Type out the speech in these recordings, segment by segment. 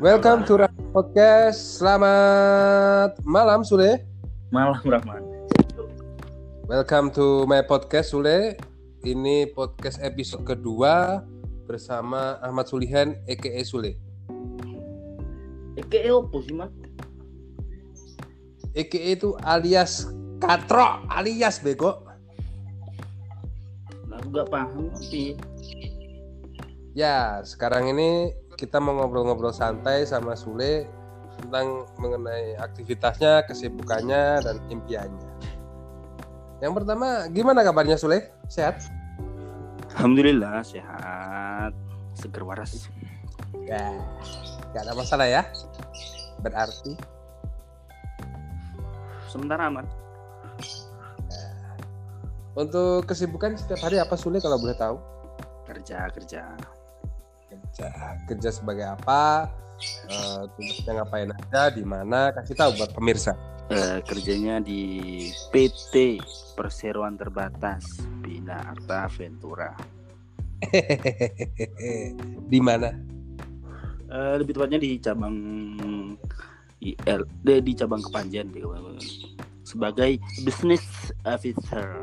Welcome to Rahman Podcast. Selamat malam Sule. Malam Rahman. Welcome to my podcast Sule. Ini podcast episode kedua bersama Ahmad Sulihan EKE Sule. Eke opo sih mas? EKE itu alias katro alias bego. Nah, gak paham tapi Ya, sekarang ini kita mau ngobrol-ngobrol santai sama Sule tentang mengenai aktivitasnya, kesibukannya, dan impiannya. Yang pertama, gimana kabarnya Sule? Sehat? Alhamdulillah sehat, seger waras. Ya, nggak ada masalah ya. Berarti Sementara aman. untuk kesibukan setiap hari apa Sule kalau boleh tahu? Kerja kerja. Kerja, kerja sebagai apa? Eh, tugasnya ngapain aja? Di mana? Kasih tahu buat pemirsa. Eh, kerjanya di PT Perseroan Terbatas Bina Arta Ventura. di mana? Eh, lebih tepatnya di cabang IL, di, di cabang Kepanjen sebagai business officer.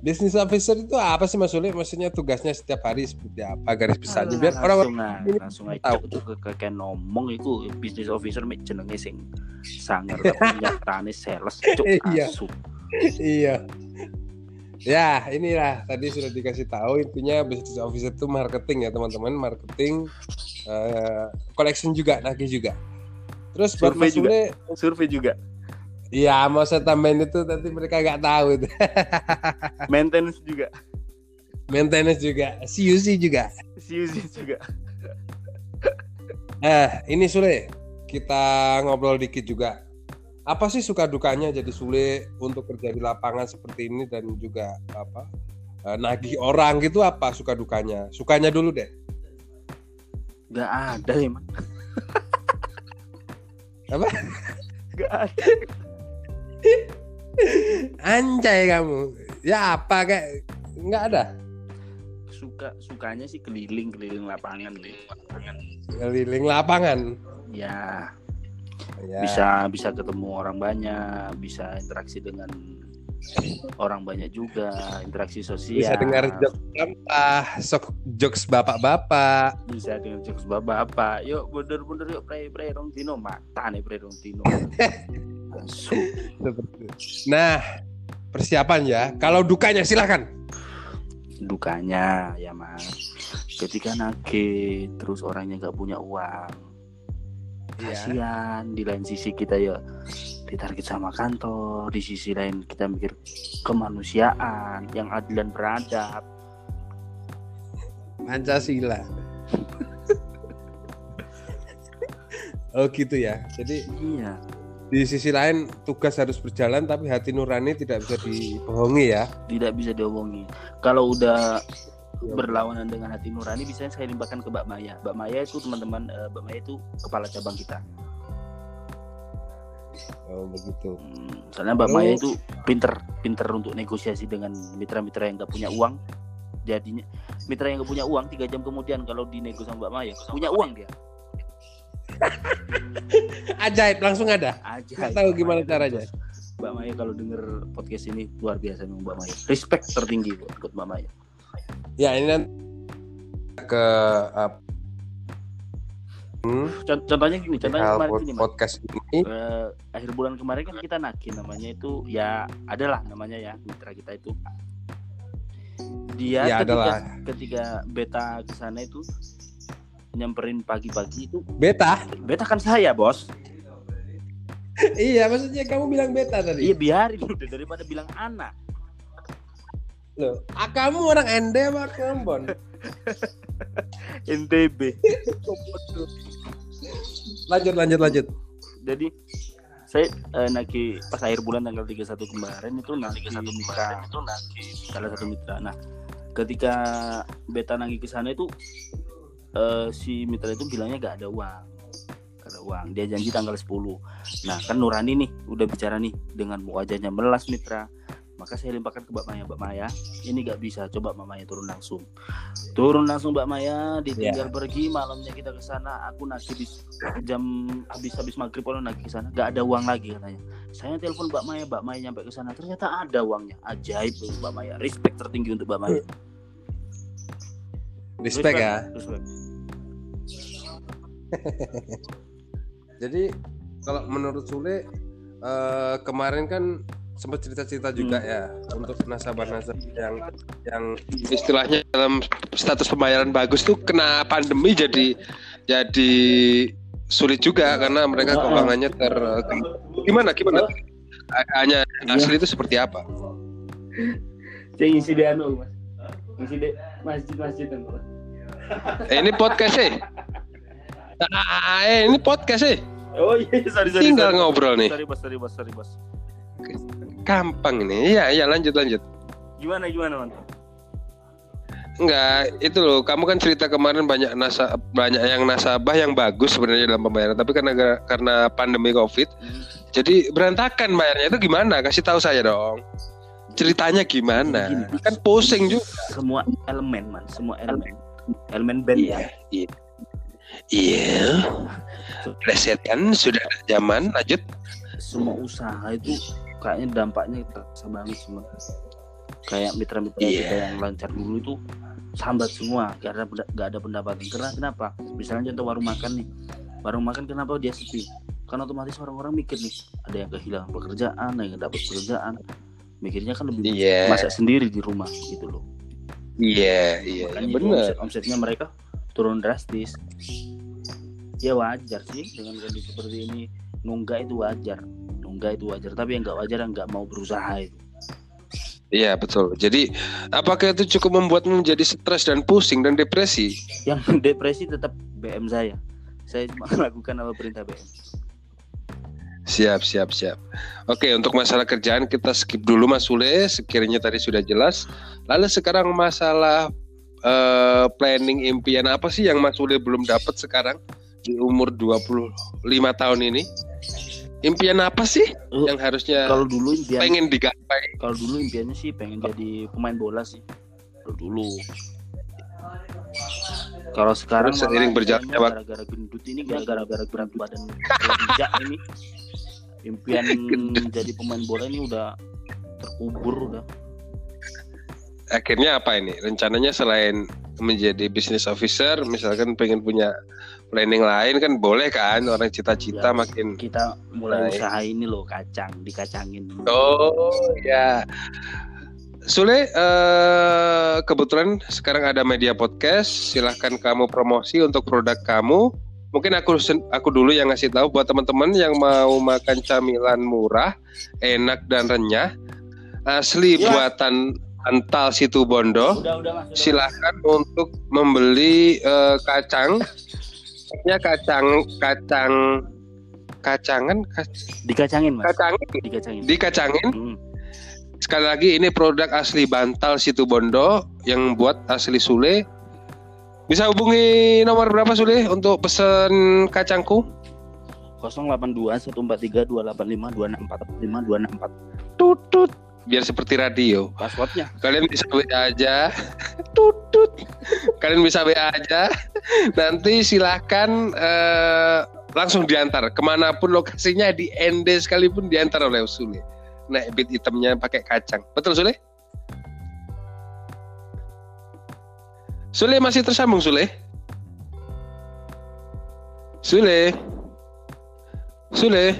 Business officer itu apa sih Mas Sule? Maksudnya tugasnya setiap hari seperti apa? Garis besarnya biar langsung orang aja, ini langsung aja tahu. ke ke kayak ngomong itu business officer mek jenenge sing sangar tapi nyatane sales cok Iya. asu. iya. Ya, inilah tadi sudah dikasih tahu intinya business officer itu marketing ya teman-teman, marketing eh, collection juga, nagih juga. Terus Survei juga. Survei juga Iya, mau saya tambahin itu nanti mereka nggak tahu itu. maintenance juga Maintenance juga, CUC juga. CUC juga Nah, ini Sule, kita ngobrol dikit juga. Apa sih suka dukanya jadi Sule untuk kerja di lapangan seperti ini dan juga apa eh, nagih orang gitu apa suka dukanya? Sukanya dulu deh. nggak ada emang Apa? nggak ada Anjay kamu. Ya apa kayak nggak ada. suka sukanya sih keliling keliling lapangan keliling lapangan Keliling lapangan. ya Ya. bisa bisa ketemu orang banyak bisa interaksi dengan orang banyak juga interaksi sosial Bisa dengar jokes sampah, sok jokes bapak-bapak. bisa dengan jokes bapak yuk bener-bener yuk pray pray rong dino mata nih pray rong dino. Nah, persiapan ya. Kalau dukanya silakan. dukanya ya mas ketika nage terus orangnya nggak punya uang Iya. kasihan di lain sisi kita ya ditarget sama kantor di sisi lain kita mikir kemanusiaan yang adil dan beradab Pancasila. oh gitu ya. Jadi iya di sisi lain tugas harus berjalan tapi hati nurani tidak bisa dibohongi ya. tidak bisa diomongin kalau udah berlawanan dengan hati nurani bisa saya limbahkan ke Mbak Maya. Mbak Maya itu teman-teman eh, Mbak Maya itu kepala cabang kita. Oh begitu. Hmm, soalnya Mbak Maya itu pinter pinter untuk negosiasi dengan mitra-mitra yang nggak punya uang. Jadinya mitra yang nggak punya uang tiga jam kemudian kalau dinego sama Mbak Maya punya uang dia Ajaib langsung ada. aja Nggak tahu gimana caranya. Mbak Maya kalau denger podcast ini luar biasa memang Mbak Maya respect tertinggi buat buat Mbak Maya Ya ini nanti ke uh, hmm, Con- contohnya gini contohnya kemarin Mas. podcast ini. Eh, akhir bulan kemarin kan kita nagih namanya itu ya adalah namanya ya mitra kita itu dia Ya, ketika, adalah. ketika beta ke sana itu nyamperin pagi-pagi itu Beta. beta kan saya bos iya, maksudnya kamu bilang beta tadi. iya biarin udah daripada bilang anak Loh, ah, kamu orang Ende apa Ambon? NTB lanjut lanjut lanjut. jadi saya eh, nagih pas akhir bulan tanggal 31 kemarin itu nagih satu mitra itu nagih salah satu mitra nah ketika beta nagih ke sana itu eh, si mitra itu bilangnya gak ada uang. Gak ada uang. Dia janji tanggal 10 nah kan Nurani nih udah bicara nih dengan wajahnya melas mitra. Maka saya limpahkan ke Mbak Maya. Mbak Maya ini nggak bisa. Coba Mbak Maya turun langsung. Turun langsung Mbak Maya. Ditinggal pergi malamnya kita ke sana. Aku nagih di jam habis habis maghrib kalau nagih ke sana. Nggak ada uang lagi katanya. Saya telepon Mbak Maya. Mbak Maya nyampe ke sana. Ternyata ada uangnya. Ajaib Mbak Maya. Respect tertinggi untuk Mbak Maya respect, ya respect. jadi kalau menurut Sule eh, kemarin kan sempat cerita-cerita juga Hmm. ya untuk nasabah-nasabah yang yang istilahnya dalam status pembayaran bagus tuh kena pandemi jadi jadi sulit juga karena mereka keuangannya ter gimana gimana hanya Iya. asli itu seperti apa saya anu mas ngisi di masjid-masjid kan Mas. eh, ini podcast sih Ah, eh ini podcast sih oh iya sorry sorry tinggal sorry. ngobrol nih sorry bos sorry bos sorry bos gampang ini iya iya lanjut lanjut gimana gimana man Enggak, itu loh. Kamu kan cerita kemarin banyak nasa banyak yang nasabah yang bagus sebenarnya dalam pembayaran, tapi karena karena pandemi Covid, Hmm. jadi berantakan bayarnya itu gimana? Kasih tahu saya dong. Ceritanya gimana? Gini. Kan pusing juga. semua elemen man semua elemen elemen band ya Iya. Iya. Plesetan sudah ada zaman, lanjut. semua usaha itu kayaknya dampaknya terasa banget semua kayak mitra-mitra Iya. kita yang lancar dulu itu sambat semua karena nggak ada pendapatan karena kenapa misalnya contoh warung makan nih warung makan kenapa dia sepi kan otomatis orang-orang mikir nih ada yang kehilangan pekerjaan ada yang dapat pekerjaan mikirnya kan lebih Iya. masak sendiri di rumah gitu loh Iya, iya, makanya itu benar. omset omsetnya mereka turun drastis ya wajar sih dengan kondisi seperti ini nunggak itu wajar nunggak itu wajar tapi yang nggak wajar yang nggak mau berusaha itu Iya, betul. Jadi, apakah itu cukup membuatmu menjadi stres dan pusing dan depresi? yang depresi tetap BM saya saya cuma melakukan apa perintah BM Siap, siap, siap. Oke, untuk masalah kerjaan kita skip dulu Mas Sule, sekiranya tadi sudah jelas. Lalu sekarang masalah eh, planning impian apa sih yang Mas Sule belum dapat sekarang di umur 25 tahun ini? Impian apa sih Oh, yang harusnya kalau dulu impian pengen digapai? kalau dulu impiannya sih pengen jadi pemain bola sih kalau dulu kalau sekarang seiring berjalannya waktu- gara-gara gendut ini gara-gara berat badan tidak ini impian jadi pemain bola ini udah terkubur udah Akhirnya apa ini? Rencananya selain menjadi business officer, misalkan pengen punya planning lain kan boleh kan? Orang cita-cita Ya. makin kita mulai Baik. usaha ini loh kacang dikacangin Oh ya. Sule, eh, kebetulan sekarang ada media podcast. Silahkan kamu promosi untuk produk kamu. Mungkin aku aku dulu yang ngasih tahu buat teman-teman yang mau makan camilan murah, enak dan renyah, asli Ya. buatan Antal Situ Bondo. udah udah mas udah, Silahkan untuk membeli eh, kacang. Maksudnya kacang kacang kacangan kac- Mas. dikacangin mas kacang dikacangin dikacangin Hmm. Sekali lagi ini produk asli Bantal Situbondo yang buat asli Sule. Bisa hubungi nomor berapa Sule untuk pesen kacangku? 082 143 285 264 5264 Tutut. Biar seperti radio. passwordnya Kalian bisa WA aja. Tutut. Kalian bisa WA aja. Nanti silahkan eh, langsung diantar ke mana pun lokasinya di ND sekalipun diantar oleh Sule. Nah, bit hitamnya pakai kacang. Betul Sule? Sule masih tersambung Sule? Sule? Sule?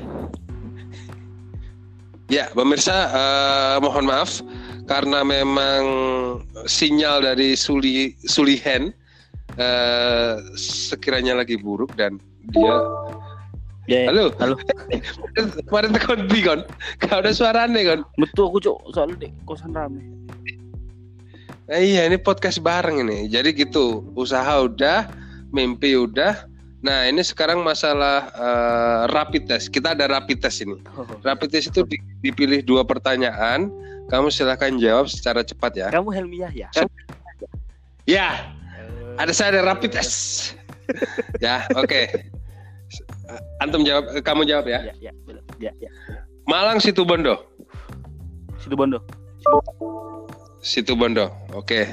Ya, pemirsa, eh, mohon maaf karena memang sinyal dari Suli Sulihen eh, sekiranya lagi buruk dan dia ya, ya. halo halo kemarin tekan di kon kau ada suaranya kon betul aku cok soalnya kosan rame nah, iya ini podcast bareng ini. Jadi gitu usaha udah mimpi udah. Nah ini sekarang masalah eh, rapid test. Kita ada rapid test ini. Rapid test itu di- dipilih dua pertanyaan. Kamu silahkan jawab secara cepat ya. Kamu Helmiah ya? Ya. Ada saya ada rapid test. Ya oke. Antum jawab kamu jawab ya. Ya ya ya ya. Malang Situbondo. Situ Bondo Situ Bondo. Oke.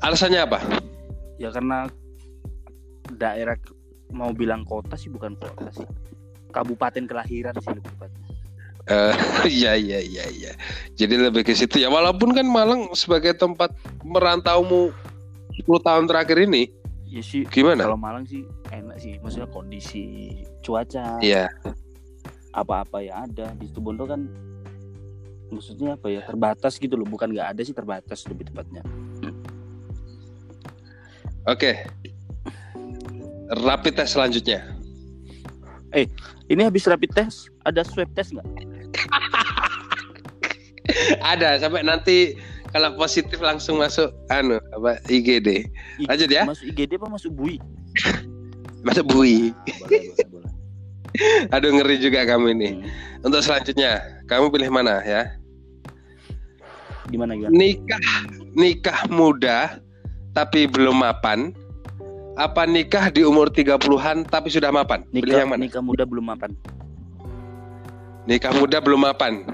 Alasannya apa? Ya karena daerah mau bilang kota sih bukan kota sih. Kabupaten kelahiran sih lebih tepatnya. Eh, iya iya iya iya. Jadi lebih ke situ ya. Walaupun kan Malang sebagai tempat merantaumu 10 tahun terakhir ini, Ya sih gimana? kalau Malang sih enak sih. Maksudnya kondisi cuaca Iya. apa-apa ya ada di situ Bondo kan maksudnya apa ya terbatas gitu loh bukan nggak ada sih terbatas lebih tepatnya Oke. Rapid test selanjutnya. ini habis rapid test ada swab test nggak Ada sampai nanti kalau positif langsung masuk anu apa IGD. Lanjut ya. masuk IGD apa masuk bui Masuk bui. Nah, boleh, boleh, boleh. Aduh ngeri juga kamu ini. Hmm. Untuk selanjutnya, kamu pilih mana ya? gimana gimana Nikah nikah muda tapi belum mapan. Apa nikah di umur 30-an tapi sudah mapan? Pilih nikah yang mana? nikah muda belum mapan Nikah muda belum mapan.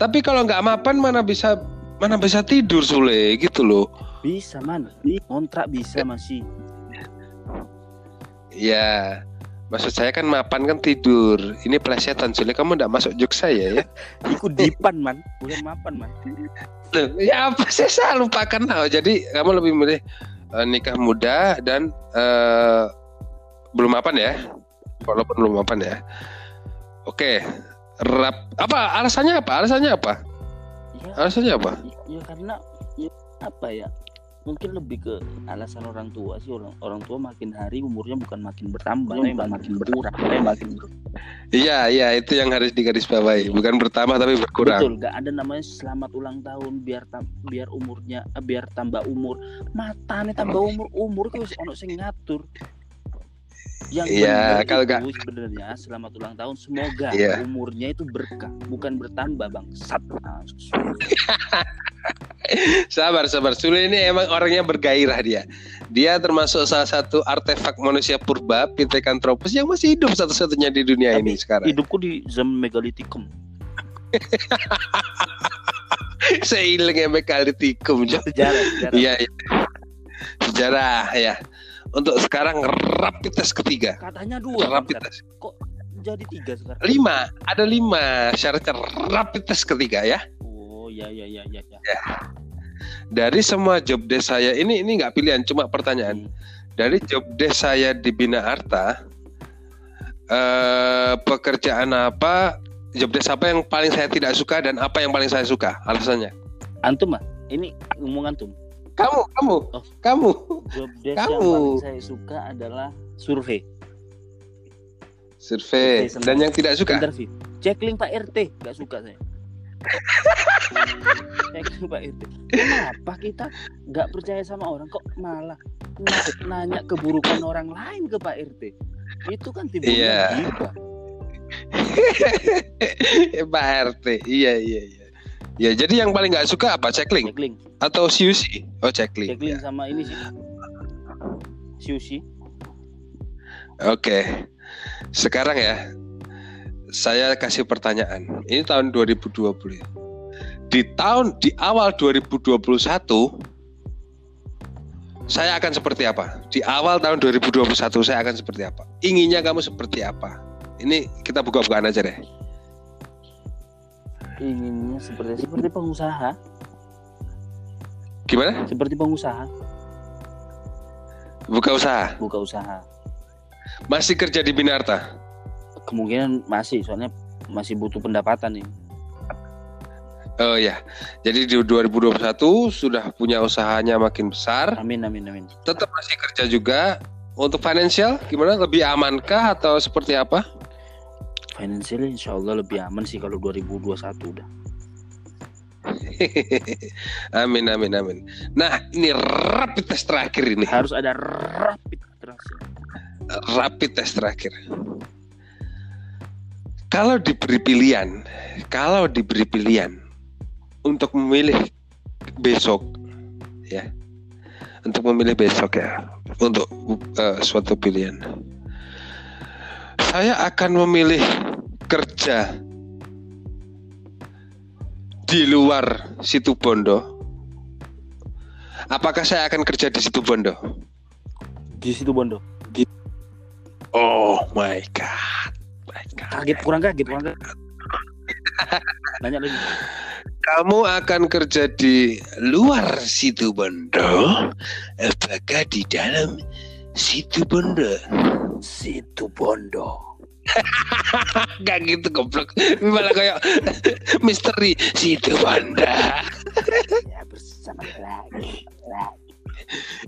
Tapi kalau nggak mapan mana bisa mana bisa tidur Sule gitu loh. bisa man kontrak bisa masih Ya, maksud saya kan mapan kan tidur. Ini plesetan Sule kamu nggak masuk juk saya ya. ikut dipan man bukan mapan man Loh, ya apa sih saya lupakan lah. Jadi kamu lebih milih eh, nikah muda dan eh, belum mapan ya. Walaupun belum mapan ya. Oke. Rap apa alasannya apa? Alasannya apa? ya, Alasannya apa? ya karena ya, apa ya mungkin lebih ke alasan orang tua sih. Orang orang tua makin hari umurnya bukan makin bertambah tapi makin berkurang tapi makin Iya, iya itu yang harus digarisbawahi. Bukan bertambah tapi berkurang. betul nggak ada namanya selamat ulang tahun biar tam- biar umurnya eh, biar tambah umur. Matane tambah umur umur itu wis ono sing ngatur. Yang Iya, kalau nggak- sebenarnya selamat ulang tahun. Semoga Iya. umurnya itu berkah bukan bertambah bang sat Sabar, sabar. Sule ini emang orangnya bergairah dia. Dia termasuk salah satu artefak manusia purba, Pithecanthropus yang masih hidup satu-satunya di dunia Tapi ini sekarang. hidupku di zaman megalitikum Seiling emek kali tikum. Jo. sejarah sejarah Iya, iya. Sejarah ya. Untuk sekarang rapid test ketiga. katanya dua Rapid test. kok jadi tiga sekarang Lima, ada lima syaratnya rapid test ketiga ya. Oh ya ya ya ya, ya. Dari semua job desk saya ini ini nggak pilihan, cuma pertanyaan. Hmm. Dari job desk saya di Bina Arta, eh, pekerjaan apa, job desk apa yang paling saya tidak suka dan apa yang paling saya suka? Alasannya? antum ah ini ngomong antum Kamu, kamu, Oh. kamu. job desk yang Kamu. paling saya suka adalah survei Survei. Dan yang tidak suka? interview checklink Pak RT nggak suka saya checklink Pak RT kenapa kita nggak percaya sama orang kok malah na- nanya keburukan orang lain ke Pak RT itu kan timbulnya Iya. gibah. Pak RT. Iya, iya, iya. Ya, jadi yang paling nggak suka apa? Checklink checklink atau CUC? Oh, checklink. checklink Ya. sama ini sih Sushi Oke. Sekarang ya, saya kasih pertanyaan. Ini tahun 2020. ya. Di tahun di awal 2021 saya akan seperti apa? Di awal tahun 2021 saya akan seperti apa? Inginnya kamu seperti apa? Ini kita buka-bukaan aja deh. inginnya seperti seperti pengusaha Gimana? seperti pengusaha Buka usaha. buka usaha Masih kerja di Binarta? Kemungkinan masih soalnya masih butuh pendapatan nih Oh ya. Jadi di 2021 sudah punya usahanya makin besar. amin amin amin. Tetap masih kerja juga. Untuk financial gimana? Lebih amankah atau seperti apa? Financial insya Allah lebih aman sih kalau 2021 udah. Amin amin amin. Nah ini rapid test terakhir ini. Harus ada rapid transit rapid test terakhir kalau diberi pilihan kalau diberi pilihan untuk memilih besok ya untuk memilih besok ya untuk eh, suatu pilihan saya akan memilih kerja di luar situ Bondo, apakah saya akan kerja di situ Bondo? Di situ Bondo. Oh my god. Kaget kurang kaget kurang kaget. Nanya lagi. Kamu akan kerja di luar situ Bondo, apakah di dalam situ Bondo? Situ Bondo. Gak gitu goblok. Malah kayak misteri situ Bondo. Ya bersama lagi.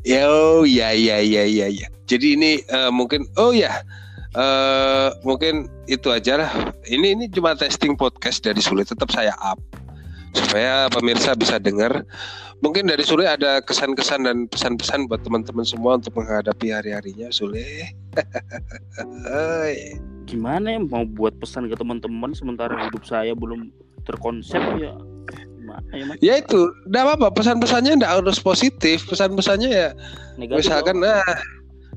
Yo, ya ya ya ya ya. Jadi ini eh, mungkin oh ya. Eh mungkin itu aja lah. Ini ini cuma testing podcast dari Sulit tetap saya up supaya pemirsa bisa dengar. Mungkin dari Sule ada kesan-kesan dan pesan-pesan buat teman-teman semua untuk menghadapi hari-harinya Sule. Gimana ya mau buat pesan ke teman-teman sementara hidup saya belum terkonsep ya. Ya, ya itu, enggak apa-apa. Pesan-pesannya enggak harus positif. Pesan-pesannya ya Negatif misalkan dong. ah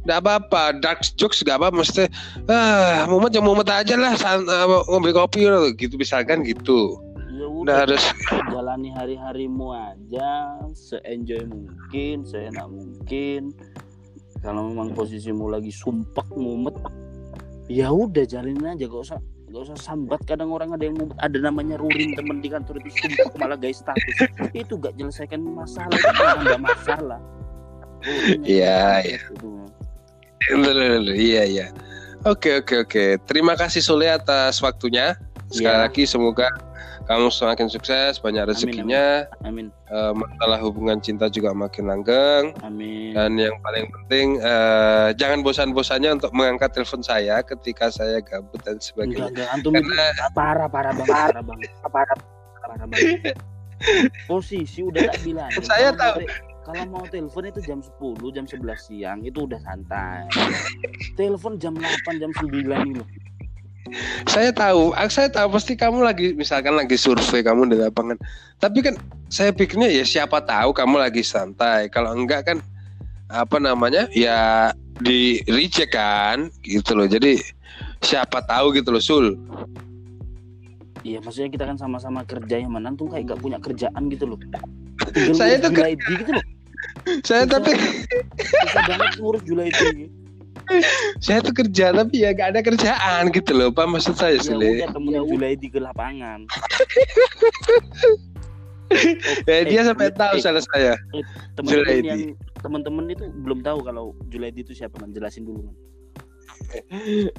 enggak apa-apa, dark jokes enggak apa mesti ah mumet yang mumet aja lah san- ah, ngobrol kopi loh, gitu misalkan gitu. ya Enggak udah harus jalani hari-harimu aja se-enjoy mungkin seenak mungkin kalau memang posisimu lagi sumpek mumet ya udah jalanin aja gak usah gak usah sambat kadang orang ada yang mumet ada namanya rurin temen di kantor itu sumpek malah guys status itu gak menyelesaikan masalah itu nambah masalah. Iya, iya. Iya, iya. Oke, oke, oke. Terima kasih Sule atas waktunya. Sekali Iya. lagi semoga kamu semakin sukses, banyak rezekinya, amin eh, masalah hubungan cinta juga makin langgeng. amin Dan yang paling penting eh, jangan bosan-bosannya untuk mengangkat telepon saya ketika saya gabut dan enggak sebagainya. enggak antum itu Karena parah parah banget parah banget parah parah banget posisi udah tak bilang Saya tahu. te- kalau mau telepon itu jam 10 jam 11 siang itu udah santai telepon jam 8 jam 9 ini loh saya tahu, ah, saya tahu pasti kamu lagi misalkan lagi survei kamu di lapangan. Tapi kan saya pikirnya ya siapa tahu kamu lagi santai. Kalau enggak kan apa namanya? Ya di reject kan gitu loh. Jadi siapa tahu gitu loh Sul. iya maksudnya kita kan sama-sama kerja yang mana tuh kayak gak punya kerjaan gitu loh Tinggal Saya tuh ke- Julaidi gitu loh Saya Bisa. tapi banget ngurus saya tuh kerja tapi ya gak ada kerjaan gitu loh. Apa maksud saya ya Sule? udah temenin Julaidi ke lapangan Ya, dia Eh, sampai eh, tahu eh, salah saya. teman-teman yang teman-teman itu belum tahu kalau Julaidi itu siapa man jelasin dulu man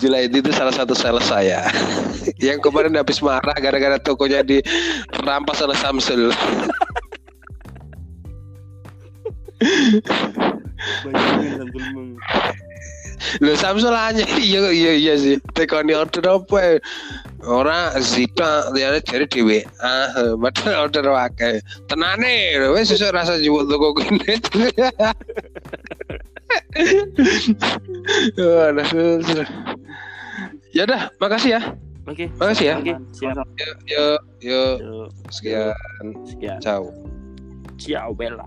Julaidi itu salah satu sales saya. Yang kemarin habis marah gara-gara tokonya dirampas oleh Samsul. Bayangin Samsul Meng. Lho Samsul aja iya iya iya sih. Tekoni order apa ya? Ora zita liyane jare dhewe. Ah, padahal order wae. Tenane lho wis sesuk rasa jebuk toko kene. Nah, Ya udah, makasih ya. Oke. Makasih ya. Oke, siap. Yuk, yuk. Yuk, Sekian. Sekian. Ciao. Ciao Bella.